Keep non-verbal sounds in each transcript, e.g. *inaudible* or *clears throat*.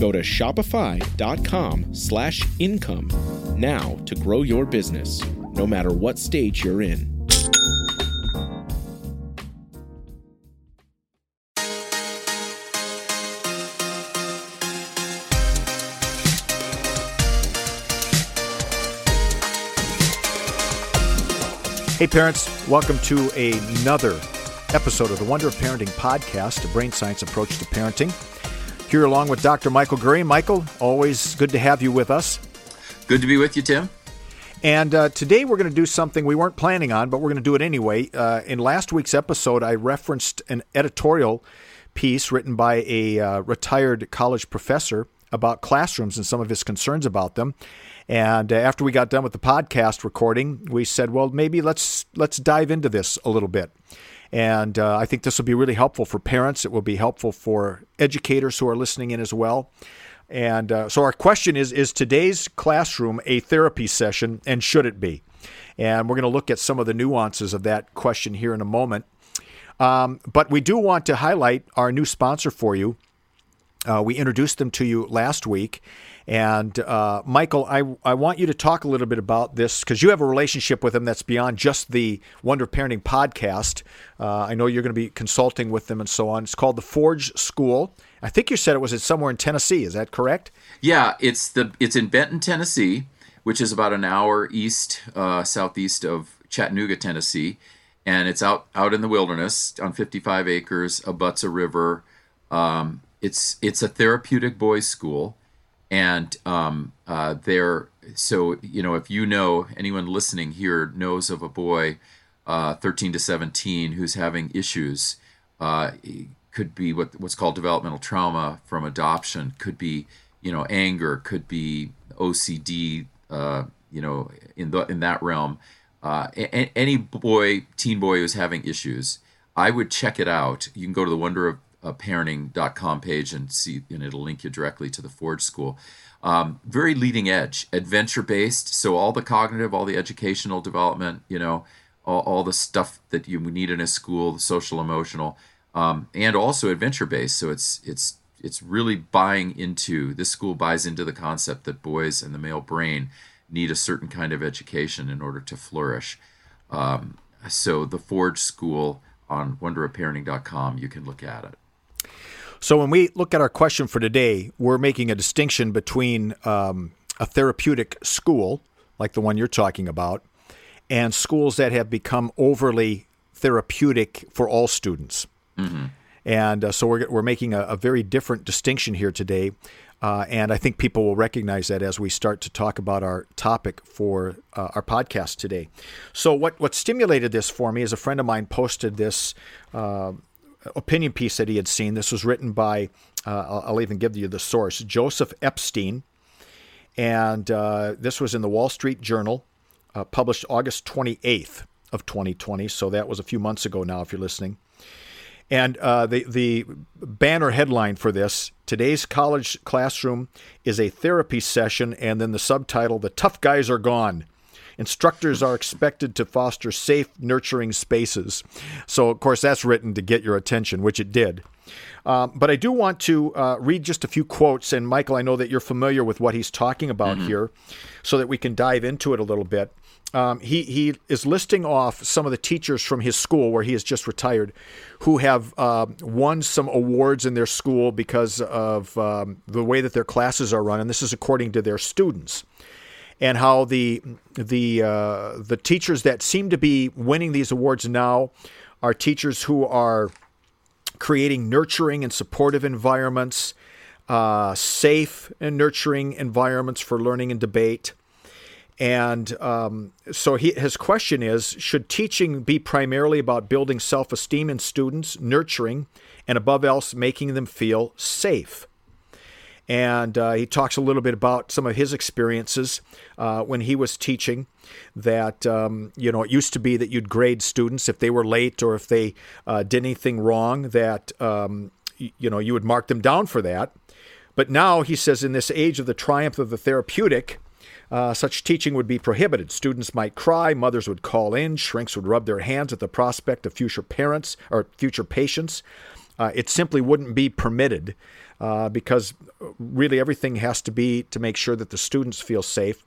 Go to shopify.com slash income now to grow your business, no matter what stage you're in. Hey, parents, welcome to another episode of the Wonder of Parenting podcast, a brain science approach to parenting. Here along with Dr. Michael Gray. Michael, always good to have you with us. Good to be with you, Tim. And uh, today we're going to do something we weren't planning on, but we're going to do it anyway. Uh, in last week's episode, I referenced an editorial piece written by a uh, retired college professor about classrooms and some of his concerns about them. And uh, after we got done with the podcast recording, we said, well, maybe let's let's dive into this a little bit. And uh, I think this will be really helpful for parents. It will be helpful for educators who are listening in as well. And uh, so our question is: Is today's classroom a therapy session, and should it be? And we're going to look at some of the nuances of that question here in a moment. Um, but we do want to highlight our new sponsor for you. Uh, we introduced them to you last week, and uh, Michael, I, I want you to talk a little bit about this because you have a relationship with them that's beyond just the Wonder Parenting podcast. Uh, I know you're going to be consulting with them and so on. It's called the Forge School. I think you said it was somewhere in Tennessee. Is that correct? Yeah, it's the it's in Benton, Tennessee, which is about an hour east uh, southeast of Chattanooga, Tennessee, and it's out out in the wilderness on 55 acres, abuts a river. Um, it's it's a therapeutic boys' school and um, uh, they're so you know if you know anyone listening here knows of a boy uh, 13 to 17 who's having issues uh, could be what what's called developmental trauma from adoption could be you know anger could be OCD uh, you know in the in that realm. Uh, any boy teen boy who's having issues I would check it out. You can go to the wonder of uh, parenting.com page and see, and it'll link you directly to the Forge School. Um, very leading edge, adventure based. So all the cognitive, all the educational development, you know, all, all the stuff that you need in a school, the social, emotional, um, and also adventure based. So it's it's it's really buying into this school buys into the concept that boys and the male brain need a certain kind of education in order to flourish. Um, so the Forge School on wonderofparenting.com, you can look at it. So when we look at our question for today, we're making a distinction between um, a therapeutic school, like the one you're talking about, and schools that have become overly therapeutic for all students. Mm-hmm. And uh, so we're, we're making a, a, very different distinction here today. Uh, and I think people will recognize that as we start to talk about our topic for uh, our podcast today. So, what, what stimulated this for me is a friend of mine posted this uh, opinion piece that he had seen. This was written by, uh, I'll, even give you the source, Joseph Epstein. And uh, this was in the Wall Street Journal, uh, published August 28th of 2020. So that was a few months ago now, if you're listening. And uh, the, the banner headline for this today's college classroom is a therapy session, and then the subtitle, The Tough Guys Are Gone. Instructors are expected to foster safe, nurturing spaces. So, of course, that's written to get your attention, which it did. Um, but I do want to uh, read just a few quotes. And Michael, I know that you're familiar with what he's talking about mm-hmm. here, so that we can dive into it a little bit. Um, he he is listing off some of the teachers from his school where he has just retired, who have uh, won some awards in their school because of um, the way that their classes are run, and this is according to their students. And how the the uh, the teachers that seem to be winning these awards now are teachers who are creating nurturing and supportive environments, uh, safe and nurturing environments for learning and debate. And um, so he, his question is Should teaching be primarily about building self esteem in students, nurturing, and above else, making them feel safe? And uh, he talks a little bit about some of his experiences uh, when he was teaching. That, um, you know, it used to be that you'd grade students if they were late or if they uh, did anything wrong, that, um, you know, you would mark them down for that. But now, he says, in this age of the triumph of the therapeutic, uh, such teaching would be prohibited. Students might cry, mothers would call in, shrinks would rub their hands at the prospect of future parents or future patients. Uh, it simply wouldn't be permitted uh, because really everything has to be to make sure that the students feel safe.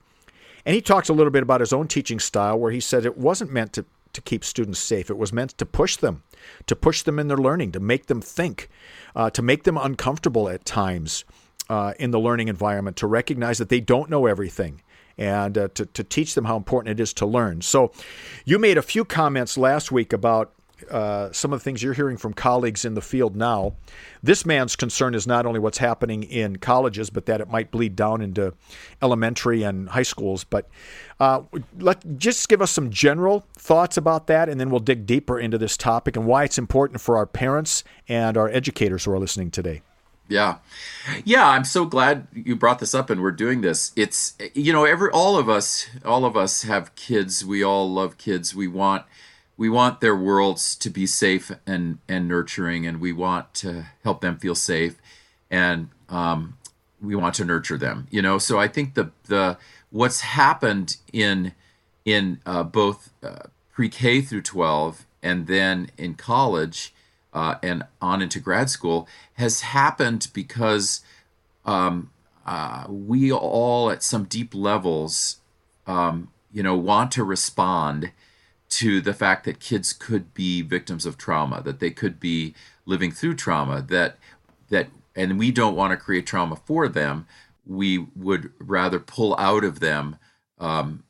And he talks a little bit about his own teaching style, where he said it wasn't meant to, to keep students safe, it was meant to push them, to push them in their learning, to make them think, uh, to make them uncomfortable at times. Uh, in the learning environment, to recognize that they don't know everything, and uh, to, to teach them how important it is to learn. So, you made a few comments last week about uh, some of the things you're hearing from colleagues in the field now. This man's concern is not only what's happening in colleges, but that it might bleed down into elementary and high schools. But uh, let just give us some general thoughts about that, and then we'll dig deeper into this topic and why it's important for our parents and our educators who are listening today. Yeah. Yeah, I'm so glad you brought this up and we're doing this. It's you know, every all of us all of us have kids. We all love kids. We want we want their worlds to be safe and and nurturing and we want to help them feel safe and um, we want to nurture them, you know. So I think the the what's happened in in uh, both uh, pre-K through 12 and then in college uh, and on into grad school has happened because um, uh, we all, at some deep levels, um, you know, want to respond to the fact that kids could be victims of trauma, that they could be living through trauma, that that, and we don't want to create trauma for them. We would rather pull out of them um,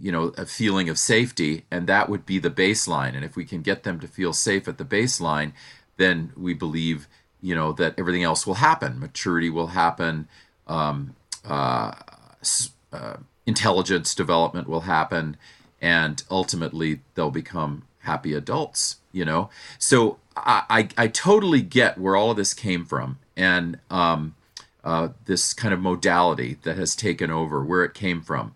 you know a feeling of safety and that would be the baseline and if we can get them to feel safe at the baseline then we believe you know that everything else will happen maturity will happen um, uh, uh, intelligence development will happen and ultimately they'll become happy adults you know? So i i, I totally get where all of this came from and um, uh, this kind of modality that has taken over where it came from.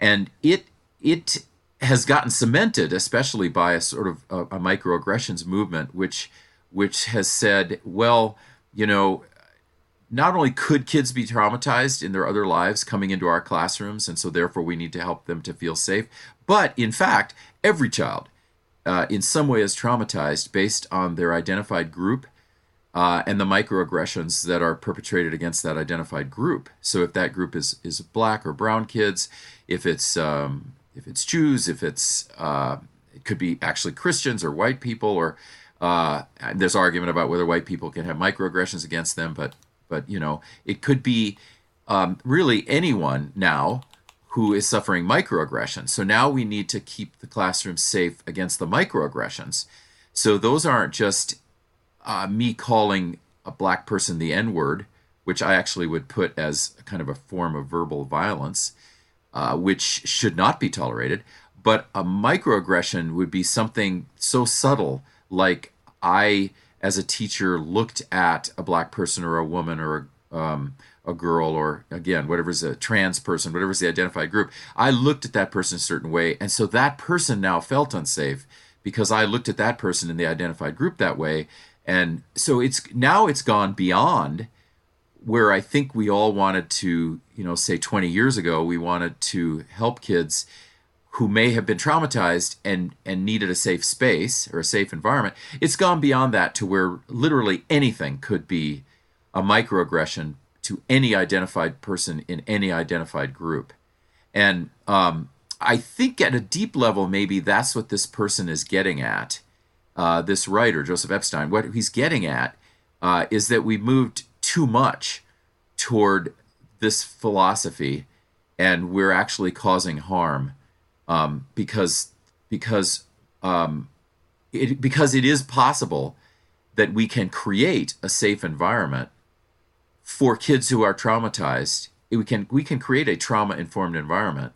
And it it has gotten cemented, especially by a sort of a, a microaggressions movement, which which has said, well, you know, not only could kids be traumatized in their other lives coming into our classrooms, and so therefore we need to help them to feel safe, but in fact, every child uh, in some way is traumatized based on their identified group uh, and the microaggressions that are perpetrated against that identified group. So if that group is is black or brown kids, if it's um, if it's Jews, if it's uh, it could be actually Christians or white people, or uh, there's argument about whether white people can have microaggressions against them, but but you know it could be um, really anyone now who is suffering microaggressions. So now we need to keep the classroom safe against the microaggressions. So those aren't just uh, me calling a black person the N word, which I actually would put as kind of a form of verbal violence, uh, which should not be tolerated. But a microaggression would be something so subtle, like I, as a teacher, looked at a black person or a woman or a, um, a girl or again whatever's a trans person whatever's the identified group i looked at that person a certain way. And so that person now felt unsafe because i looked at that person in the identified group that way. And so it's now it's gone beyond where I think we all wanted to, you know, say 20 years ago, we wanted to help kids who may have been traumatized and and needed a safe space or a safe environment. It's gone beyond that to where literally anything could be a microaggression to any identified person in any identified group. And um, I think at a deep level, maybe that's what this person is getting at uh, this writer, Joseph Epstein, what he's getting at uh, is that we moved too much toward this philosophy and we're actually causing harm um, because because um, it, because it is possible that we can create a safe environment for kids who are traumatized. We can we can create a trauma informed environment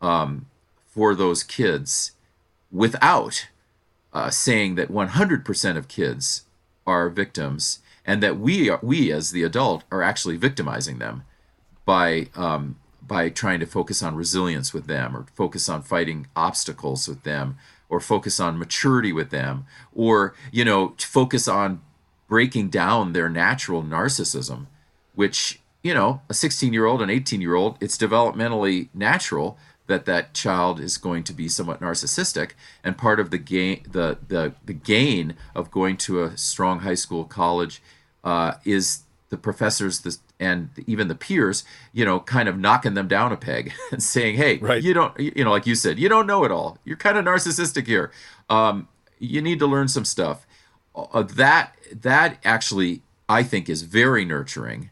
um, for those kids without uh, saying that 100% of kids are victims and that we are, we as the adult are actually victimizing them by um, by trying to focus on resilience with them or focus on fighting obstacles with them or focus on maturity with them or you know focus on breaking down their natural narcissism which you know a 16 year old and 18 year old it's developmentally natural that that child is going to be somewhat narcissistic and part of the gain the the, the gain of going to a strong high school college uh, is the professors the, and even the peers you know kind of knocking them down a peg *laughs* and saying hey right. you don't you know like you said you don't know it all. You're kind of narcissistic here. Um, you need to learn some stuff. Uh, that that actually i think is very nurturing.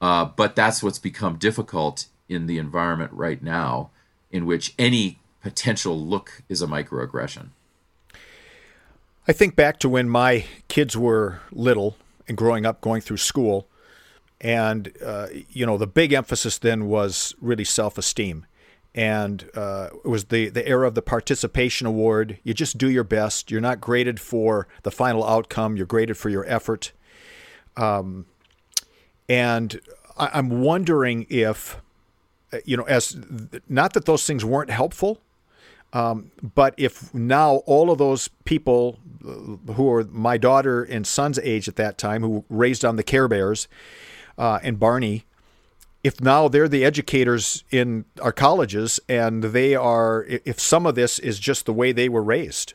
Uh, but that's what's become difficult in the environment right now in which any potential look is a microaggression. I think back to when my kids were little and growing up, going through school, and uh, you know the big emphasis then was really self-esteem, and uh, it was the the era of the participation award. You just do your best. You're not graded for the final outcome. You're graded for your effort. Um, and I, I'm wondering if you know, as not that those things weren't helpful, um, but if now all of those people who are my daughter and son's age at that time, who raised on the Care Bears uh, and Barney, if now they're the educators in our colleges and they are, if some of this is just the way they were raised.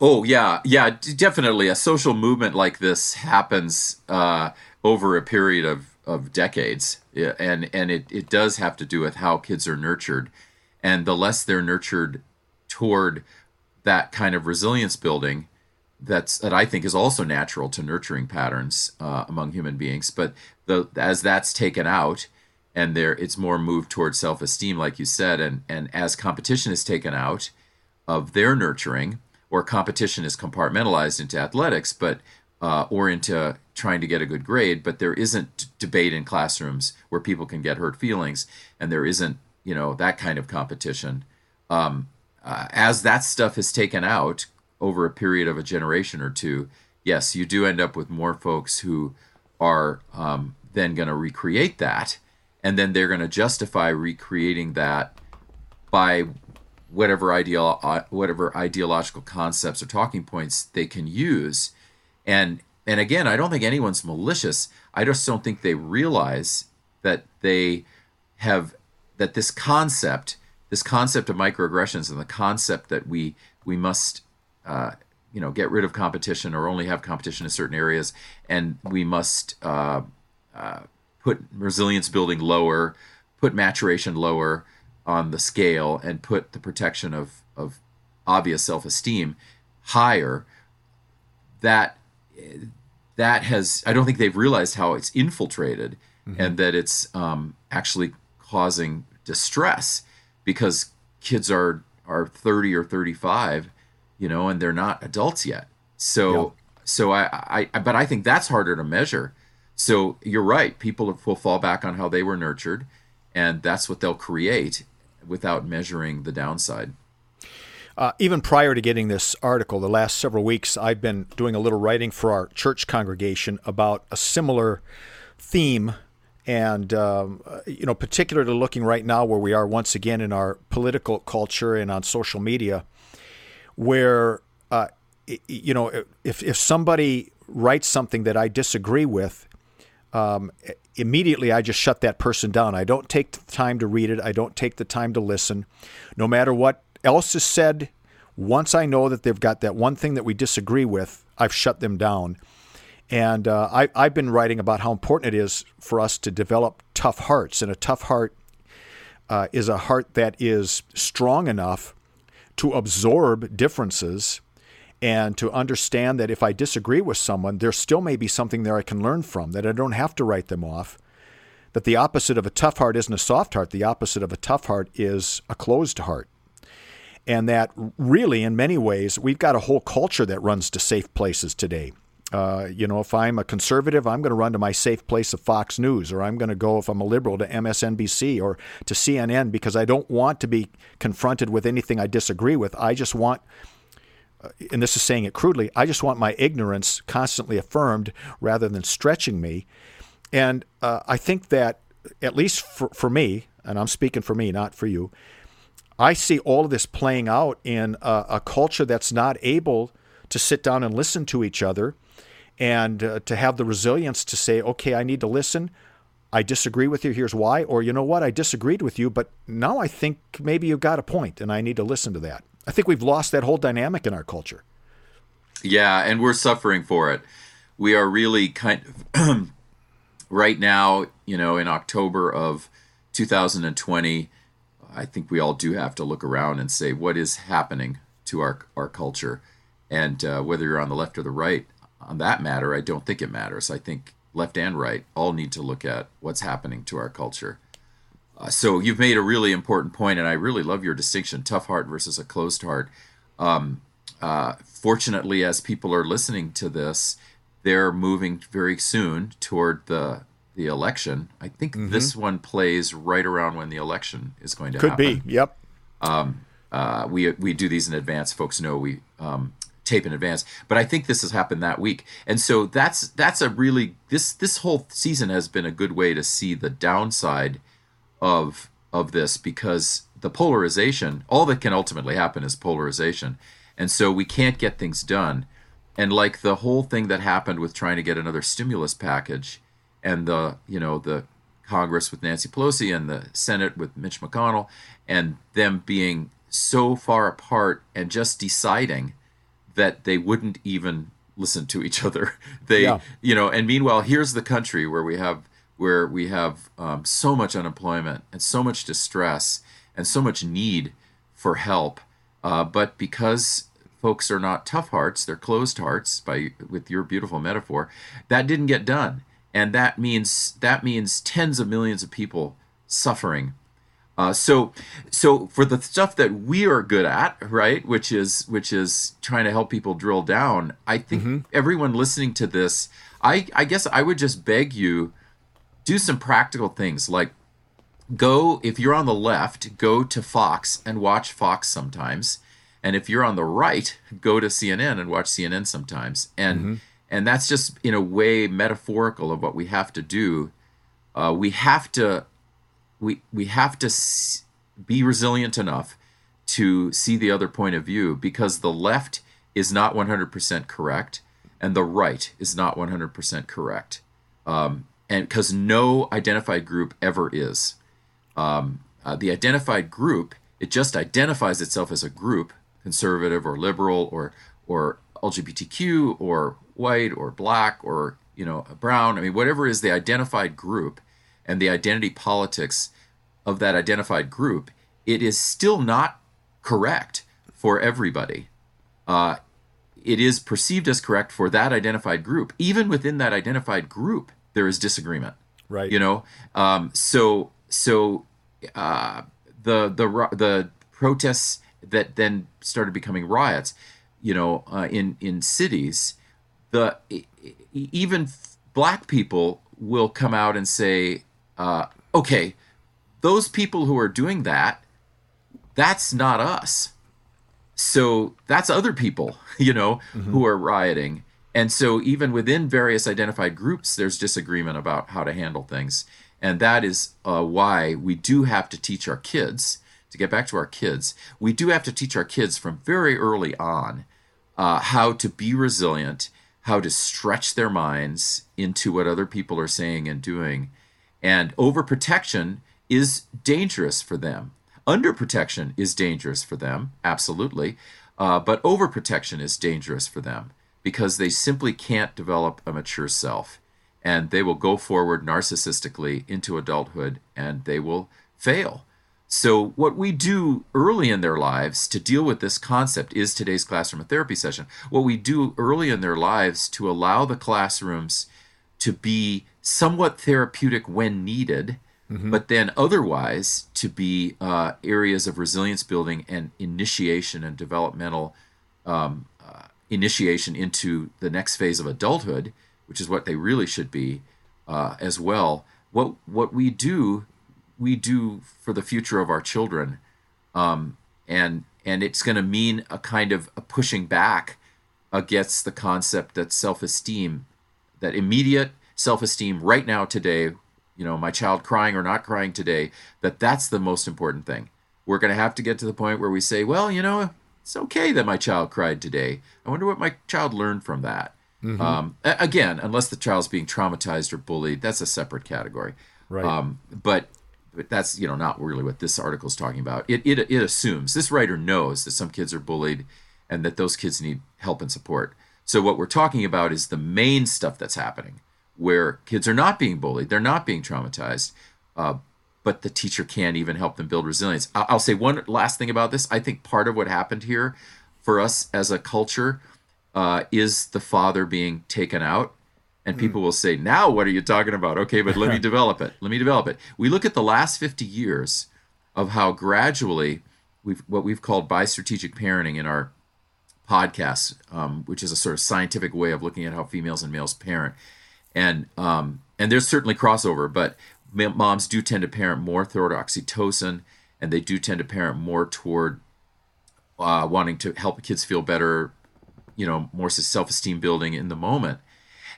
Oh yeah, yeah, definitely. A social movement like this happens uh, over a period of, of decades, and and it, it does have to do with how kids are nurtured, and the less they're nurtured toward that kind of resilience building, that's that I think is also natural to nurturing patterns uh, among human beings. But the as that's taken out, and there it's more moved towards self esteem, like you said, and and as competition is taken out of their nurturing or competition is compartmentalized into athletics, but uh, or into trying to get a good grade, but there isn't debate in classrooms where people can get hurt feelings, and there isn't you know that kind of competition. Um, uh, as that stuff is taken out over a period of a generation or two, yes, you do end up with more folks who are um, then going to recreate that, and then they're going to justify recreating that by whatever ideal uh, whatever ideological concepts or talking points they can use. And and again i don't think anyone's malicious. I just don't think they realize that they have that this concept this concept of microaggressions and the concept that we we must uh, you know get rid of competition or only have competition in certain areas and we must uh, uh, put resilience building lower put maturation lower on the scale and put the protection of, of obvious self-esteem higher that that has i don't think they've realized how it's infiltrated mm-hmm. and that it's um, actually causing distress because kids are are 30 or 35 you know and they're not adults yet so yeah. so I, I but i think that's harder to measure so you're right people will fall back on how they were nurtured and that's what they'll create without measuring the downside. Uh, even prior to getting this article, the last several weeks, I've been doing a little writing for our church congregation about a similar theme. And, um, you know, particularly looking right now where we are once again in our political culture and on social media, where, uh, you know, if, if somebody writes something that I disagree with, um, immediately I just shut that person down. I don't take the time to read it. I don't take the time to listen. No matter what else is said, once I know that they've got that one thing that we disagree with, I've shut them down. And uh, I, I've been writing about how important it is for us to develop tough hearts. And a tough heart uh, is a heart that is strong enough to absorb differences and to understand that if I disagree with someone, there still may be something there I can learn from, that I don't have to write them off. That the opposite of a tough heart isn't a soft heart, the opposite of a tough heart is a closed heart. And that really, in many ways, we've got a whole culture that runs to safe places today. Uh, you know, if I'm a conservative, I'm going to run to my safe place of Fox News, or I'm going to go, if I'm a liberal, to MSNBC or to CNN because I don't want to be confronted with anything I disagree with. I just want, and this is saying it crudely, I just want my ignorance constantly affirmed rather than stretching me. And uh, I think that, at least for, for me, and I'm speaking for me, not for you, I see all of this playing out in a, a culture that's not able to sit down and listen to each other and uh, to have the resilience to say, okay, I need to listen. I disagree with you. Here's why. Or, you know what? I disagreed with you, but now I think maybe you've got a point and I need to listen to that. I think we've lost that whole dynamic in our culture. Yeah, and we're suffering for it. We are really kind of *clears throat* right now, you know, in October of 2020 I think we all do have to look around and say what is happening to our our culture, and uh, whether you're on the left or the right on that matter, I don't think it matters. I think left and right all need to look at what's happening to our culture. Uh, so you've made a really important point, and I really love your distinction: tough heart versus a closed heart. Um, uh, fortunately, as people are listening to this, they're moving very soon toward the the election. I think mm-hmm. this one plays right around when the election is going to Could happen. be. Yep. Um, uh, we we do these in advance. Folks know we um, tape in advance, but I think this has happened that week, and so that's that's a really this this whole season has been a good way to see the downside of of this because the polarization, all that can ultimately happen is polarization, and so we can't get things done. And like the whole thing that happened with trying to get another stimulus package, and the you know the Congress with Nancy Pelosi and the Senate with Mitch McConnell, and them being so far apart and just deciding that they wouldn't even listen to each other. *laughs* They, yeah. you know, and meanwhile, here's the country where we have where we have um, so much unemployment and so much distress and so much need for help, uh, but because folks are not tough hearts, they're closed hearts. By with your beautiful metaphor, that didn't get done and that means that means tens of millions of people suffering. Uh, so, so for the stuff that we are good at, right, which is which is trying to help people drill down, I think mm-hmm. everyone listening to this, I I guess I would just beg you, do some practical things like go if you're on the left, go to Fox and watch Fox sometimes, and if you're on the right, go to CNN and watch CNN sometimes, and. Mm-hmm and that's just in a way metaphorical of what we have to do. Uh, we have to we we have to be resilient enough to see the other point of view because the left is not 100% correct and the right is not 100% correct. Um, and because no identified group ever is. Um, uh, the identified group, it just identifies itself as a group, conservative or liberal or or LGBTQ or white or black or you know brown. I mean, whatever is the identified group and the identity politics of that identified group, it is still not correct for everybody. Uh, it is perceived as correct for that identified group. Even within that identified group, there is disagreement. Right. You know. Um, so so uh, the the the protests that then started becoming riots you know, uh, in in cities, the even black people will come out and say, uh, "Okay, those people who are doing that, that's not us. So that's other people, *laughs* you know, mm-hmm. who are rioting." And so, even within various identified groups, there's disagreement about how to handle things. And that is uh, why we do have to teach our kids, to get back to our kids, we do have to teach our kids from very early on uh, how to be resilient, how to stretch their minds into what other people are saying and doing. And overprotection is dangerous for them. Underprotection is dangerous for them, absolutely. Uh, but overprotection is dangerous for them because they simply can't develop a mature self. And they will go forward narcissistically into adulthood and they will fail. So, what we do early in their lives to deal with this concept is today's classroom therapy session. What we do early in their lives to allow the classrooms to be somewhat therapeutic when needed, mm-hmm. but then otherwise to be uh, areas of resilience building and initiation and developmental um, initiation into the next phase of adulthood, which is what they really should be uh, as well. What what we do we do for the future of our children, um, and and it's going to mean a kind of a pushing back against the concept that self-esteem, that immediate self-esteem right now today, you know, my child crying or not crying today, that that's the most important thing. We're going to have to get to the point where we say, well, you know, it's okay that my child cried today. I wonder what my child learned from that. Mm-hmm. Um, again, unless the child's being traumatized or bullied, that's a separate category. Right. Um, but but that's you know not really what this article is talking about. It, it it assumes this writer knows that some kids are bullied, and that those kids need help and support. So what we're talking about is the main stuff that's happening, where kids are not being bullied, they're not being traumatized, uh, but the teacher can't even help them build resilience. I'll, I'll say one last thing about this. I think part of what happened here, for us as a culture, uh, is the father being taken out and people will say, now what are you talking about? Okay, but let me *laughs* develop it. Let me develop it. We look at the last 50 years of how gradually we've what we've called bi-strategic parenting in our podcast, um, which is a sort of scientific way of looking at how females and males parent. And um, and there's certainly crossover, but moms do tend to parent more toward oxytocin, and they do tend to parent more toward uh, wanting to help kids feel better, you know, more self-esteem building in the moment.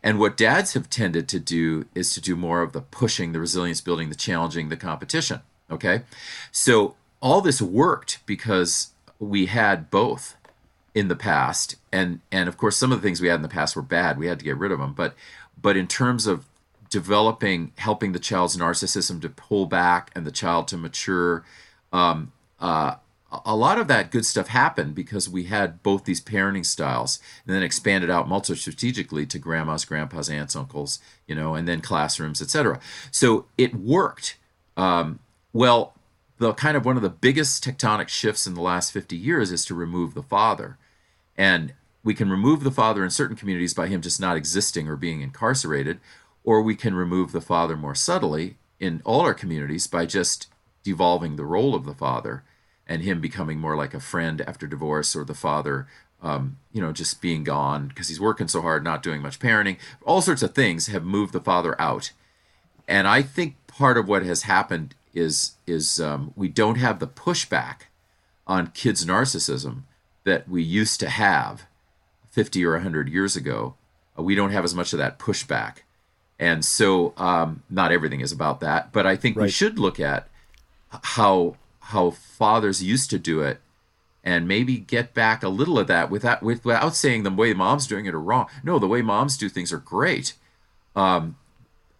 And what dads have tended to do is to do more of the pushing, the resilience building, the challenging, the competition. Okay. So all this worked because we had both in the past. And and of course some of the things we had in the past were bad. We had to get rid of them. But but in terms of developing, helping the child's narcissism to pull back and the child to mature, um, uh, a lot of that good stuff happened because we had both these parenting styles and then expanded out multi strategically to grandmas, grandpas, aunts, uncles, you know, and then classrooms, etc. So it worked. Um, well, the kind of one of the biggest tectonic shifts in the last 50 years is to remove the father. And we can remove the father in certain communities by him just not existing or being incarcerated, or we can remove the father more subtly in all our communities by just devolving the role of the father and him becoming more like a friend after divorce or the father um, you know just being gone because he's working so hard not doing much parenting. All sorts of things have moved the father out. And i think part of what has happened is is um, we don't have the pushback on kids narcissism that we used to have 50 or 100 years ago. We don't have as much of that pushback and so um, not everything is about that but i think right. we should look at how how fathers used to do it and maybe get back a little of that without without saying the way mom's doing it are wrong. No, the way moms do things are great. Um,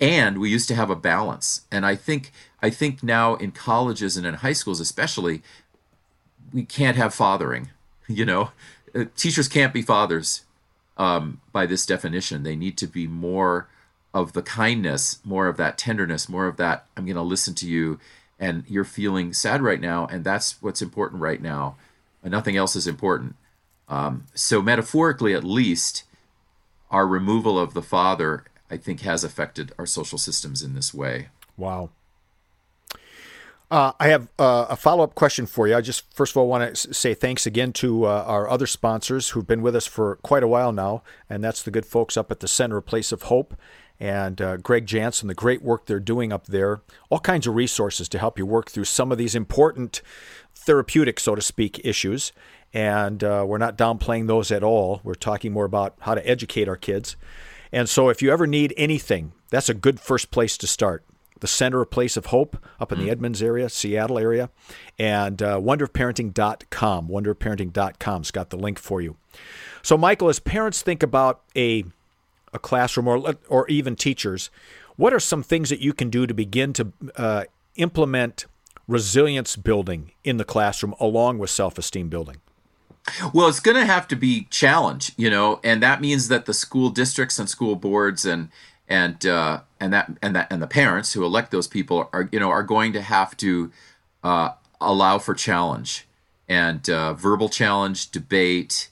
and we used to have a balance. And I think I think now in colleges and in high schools especially, we can't have fathering. *laughs* You know, uh, teachers can't be fathers um, by this definition. They need to be more of the kindness, more of that tenderness, more of that. I'm going to listen to you and you're feeling sad right now, and that's what's important right now. And nothing else is important. Um, so, metaphorically, at least, our removal of the father, I think, has affected our social systems in this way. Wow. Uh, I have uh, a follow up question for you. I just, first of all, want to say thanks again to uh, our other sponsors who've been with us for quite a while now, and that's the good folks up at the Center, Place of Hope and uh, Greg Jantz, the great work they're doing up there. All kinds of resources to help you work through some of these important therapeutic, so to speak, issues. And uh, we're not downplaying those at all. We're talking more about how to educate our kids. And so if you ever need anything, that's a good first place to start. The Center of Place of Hope up in the mm. Edmonds area, Seattle area, and uh, wonderparenting.com. Wonderparenting.com's got the link for you. So, Michael, as parents think about a a classroom or or even teachers, what are some things that you can do to begin to uh, implement resilience building in the classroom along with self-esteem building? Well, it's going to have to be challenge, you know, and that means that the school districts and school boards and and uh, and that and that and the parents who elect those people are you know are going to have to uh, allow for challenge and uh, verbal challenge, debate.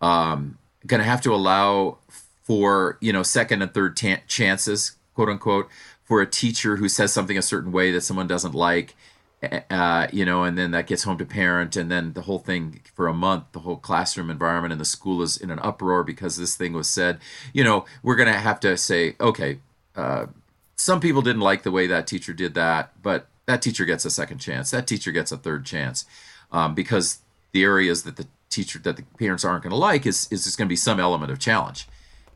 Um, going to have to allow for you know second and third chances, quote unquote, for a teacher who says something a certain way that someone doesn't like uh, you know, and then that gets home to parent, and then the whole thing for a month, the whole classroom environment and the school is in an uproar because this thing was said. You know, we're going to have to say, okay, uh, some people didn't like the way that teacher did that, but that teacher gets a second chance. That teacher gets a third chance um, because the areas that the teacher that the parents aren't going to like is is just going to be some element of challenge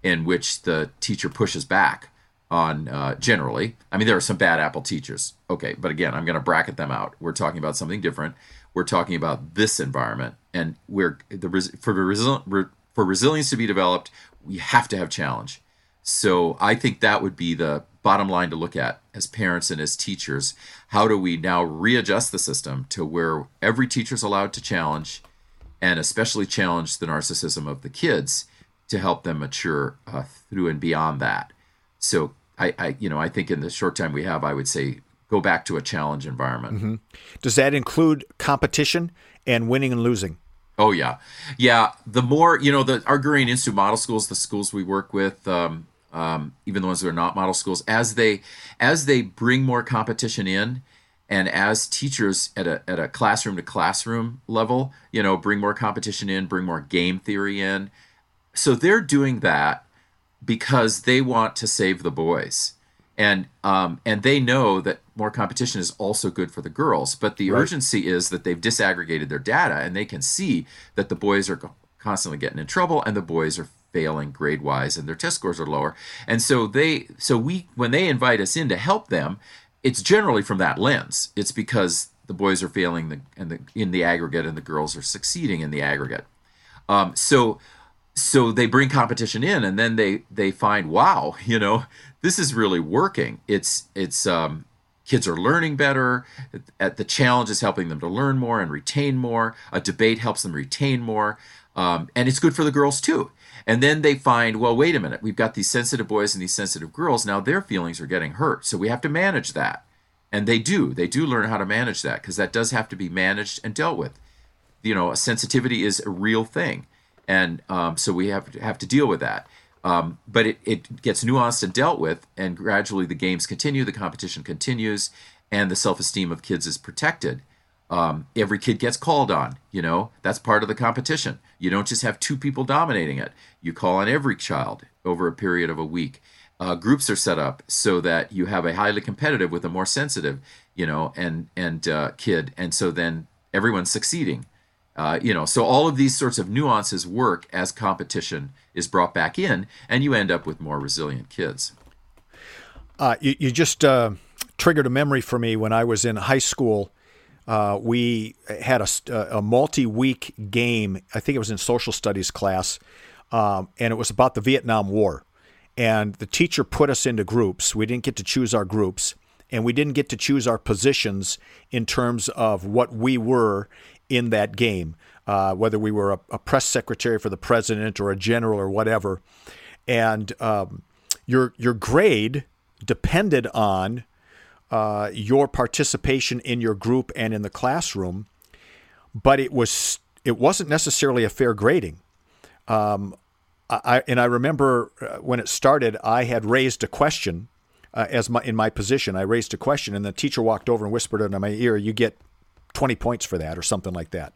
in which the teacher pushes back on uh, generally. I mean, there are some bad apple teachers. Okay, but again, I'm going to bracket them out. We're talking about something different. We're talking about this environment, and we're the for the for resilience to be developed, we have to have challenge. So I think that would be the bottom line to look at as parents and as teachers. How do we now readjust the system to where every teacher is allowed to challenge, and especially challenge the narcissism of the kids to help them mature uh, through and beyond that? So I, I, you know, I think in the short time we have, I would say go back to a challenge environment. Mm-hmm. Does that include competition and winning and losing? Oh yeah, yeah. The more you know, the our Gurian Institute model schools, the schools we work with, um, um, even the ones that are not model schools, as they as they bring more competition in, and as teachers at a at a classroom to classroom level, you know, bring more competition in, bring more game theory in. So they're doing that because they want to save the boys. And um, and they know that more competition is also good for the girls but the right. urgency is that they've disaggregated their data and they can see that the boys are constantly getting in trouble and the boys are failing grade wise and their test scores are lower. And so they so we when they invite us in to help them it's generally from that lens. It's because the boys are failing the, and the, in the aggregate and the girls are succeeding in the aggregate. Um, so so they bring competition in and then they they find wow *laughs* you know this is really working. It's it's um, kids are learning better. At the challenge is helping them to learn more and retain more. A debate helps them retain more. Um, and it's good for the girls too. And then they find well wait a minute. We've got these sensitive boys and these sensitive girls. Now their feelings are getting hurt. So we have to manage that. And they do. They do learn how to manage that because that does have to be managed and dealt with. You know sensitivity is a real thing and um, so we have to have to deal with that. Um, but it, it gets nuanced and dealt with, and gradually the games continue, the competition continues, and the self esteem of kids is protected. Um, every kid gets called on, you know, that's part of the competition. You don't just have two people dominating it, you call on every child over a period of a week. Uh, groups are set up so that you have a highly competitive with a more sensitive, you know, and and uh, kid, and so then everyone's succeeding. Uh, you know, so all of these sorts of nuances work as competition is brought back in, and you end up with more resilient kids. Uh, you, you, just uh, triggered a memory for me when I was in high school. Uh, we had a, a multi week game, I think it was in social studies class, um, and it was about the Vietnam War. And the teacher put us into groups. We didn't get to choose our groups and we didn't get to choose our positions in terms of what we were in that game, uh, whether we were a, a, press secretary for the president or a general or whatever. And um, your your grade depended on uh, your participation in your group and in the classroom, but it was it wasn't necessarily a fair grading. Um, I, and I remember uh, when it started, I had raised a question uh, as my in my position. I raised a question, and the teacher walked over and whispered into my ear, "You get 20 points for that or something like that.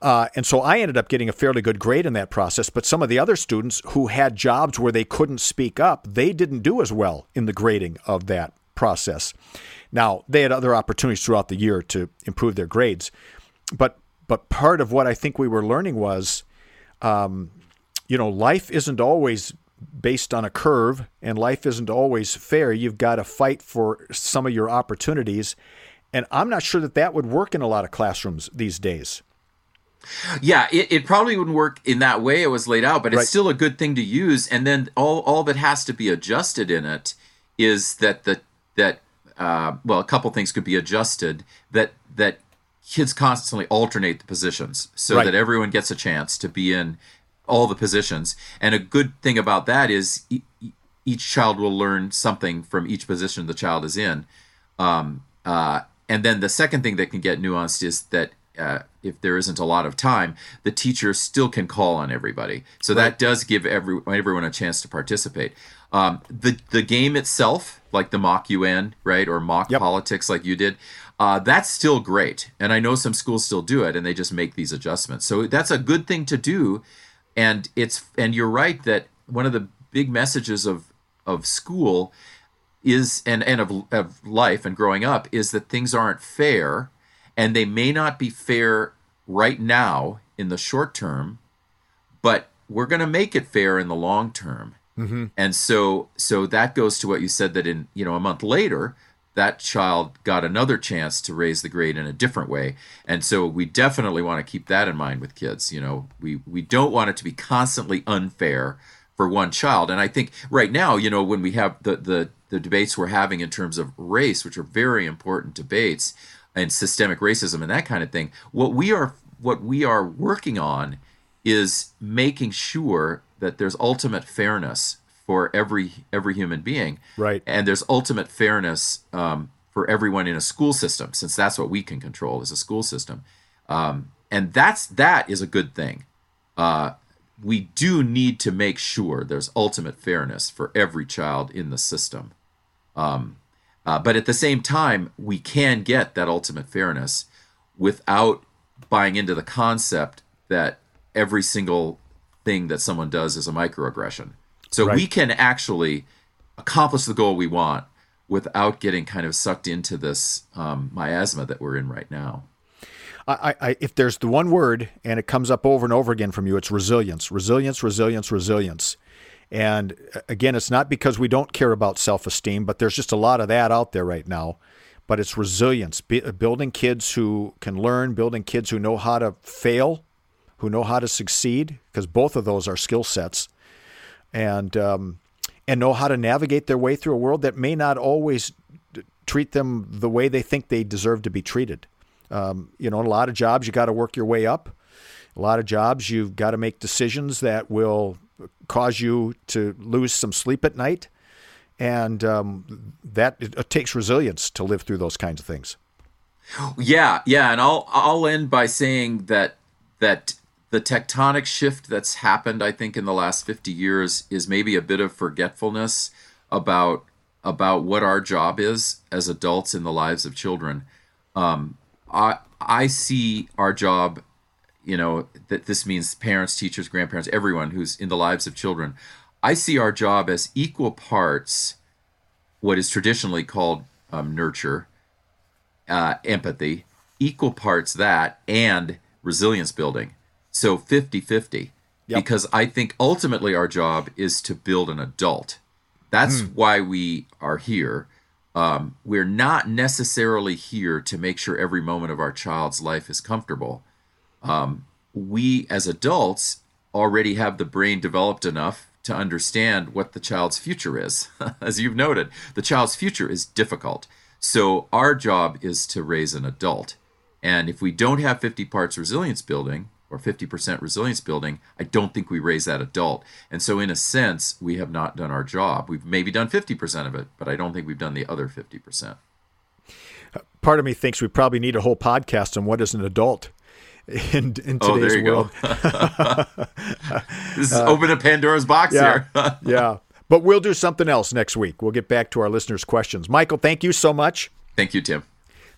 Uh, and so I ended up getting a fairly good grade in that process. But some of the other students who had jobs where they couldn't speak up, they didn't do as well in the grading of that process. Now, they had other opportunities throughout the year to improve their grades. But, but part of what I think we were learning was, um, you know, life isn't always based on a curve and life isn't always fair. You've got to fight for some of your opportunities and I'm not sure that that would work in a lot of classrooms these days. Yeah, it, it probably wouldn't work in that way it was laid out, but it's Right. still a good thing to use. And then all, all that has to be adjusted in it is that the that uh, well, a couple things could be adjusted that that kids constantly alternate the positions so Right. that everyone gets a chance to be in all the positions. And a good thing about that is e- each child will learn something from each position the child is in. Um, uh, and then the second thing that can get nuanced is that uh, if there isn't a lot of time, the teacher still can call on everybody. So that does give every, everyone a chance to participate. Um, the the game itself, like the mock UN, right, or mock Yep. politics, like you did, uh, that's still great. And I know some schools still do it, and they just make these adjustments. So that's a good thing to do. And it's and you're right that one of the big messages of of school is and and of, of life and growing up is that things aren't fair and they may not be fair right now in the short term but we're going to make it fair in the long term. Mm-hmm. And so so that goes to what you said that in you know a month later that child got another chance to raise the grade in a different way. And so we definitely want to keep that in mind with kids you know? We we don't want it to be constantly unfair for one child. And i think right now you know when we have the the the debates we're having in terms of race which are very important debates and systemic racism and that kind of thing what we are what we are working on is making sure that there's ultimate fairness for every every human being. Right. and there's ultimate fairness um, for everyone in a school system since that's what we can control is a school system. Um, and that's that is a good thing. Uh, we do need to make sure there's ultimate fairness for every child in the system um, uh, but at the same time we can get that ultimate fairness without buying into the concept that every single thing that someone does is a microaggression. So we can actually accomplish the goal we want without getting kind of sucked into this um, miasma that we're in right now. I, I, if there's the one word and it comes up over and over again from you, it's resilience, resilience, resilience, resilience. And uh, again, it's not because we don't care about self esteem, but there's just a lot of that out there right now. But it's resilience, uh, building kids who can learn, building kids who know how to fail, who know how to succeed, because both of those are skill sets, and um, and know how to navigate their way through a world that may not always treat them the way they think they deserve to be treated. Um, you know, in a lot of jobs, you got to work your way up. A lot of jobs, you've got to make decisions that will cause you to lose some sleep at night, and um, that it, it takes resilience to live through those kinds of things. Yeah, yeah, and I'll I'll end by saying that that the tectonic shift that's happened, I think, in the last fifty years is maybe a bit of forgetfulness about about what our job is as adults in the lives of children. Um, I I see our job, you know, that this means parents, teachers, grandparents, everyone who's in the lives of children. I see our job as equal parts what is traditionally called um, nurture uh, empathy, equal parts that and resilience building. So 50 50. Yep. Because I think ultimately our job is to build an adult. That's why we are here. Um, we're not necessarily here to make sure every moment of our child's life is comfortable. Um, we as adults already have the brain developed enough to understand what the child's future is. *laughs* As you've noted, the child's future is difficult. So our job is to raise an adult. And if we don't have 50 parts resilience building or 50% resilience building, I don't think we raise that adult. And so, in a sense, we have not done our job. We've maybe done 50% of it, but I don't think we've done the other 50%. Uh, part of me thinks we probably need a whole podcast on what is an adult in, in oh, today's Oh, there you world. go. *laughs* this is open a Pandora's box Yeah. here. *laughs* yeah. But we'll do something else next week. We'll get back to our listeners' questions. Michael, thank you so much. Thank you, Tim.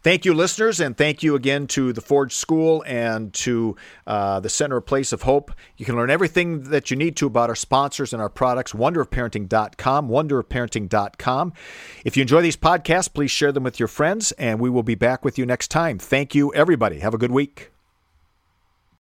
Thank you, listeners, and thank you again to the Forge School and to uh, the Center of Place of Hope. You can learn everything that you need to about our sponsors and our products, wonderofparenting.com, wonderofparenting.com. If you enjoy these podcasts, please share them with your friends, and we will be back with you next time. Thank you, everybody. Have a good week.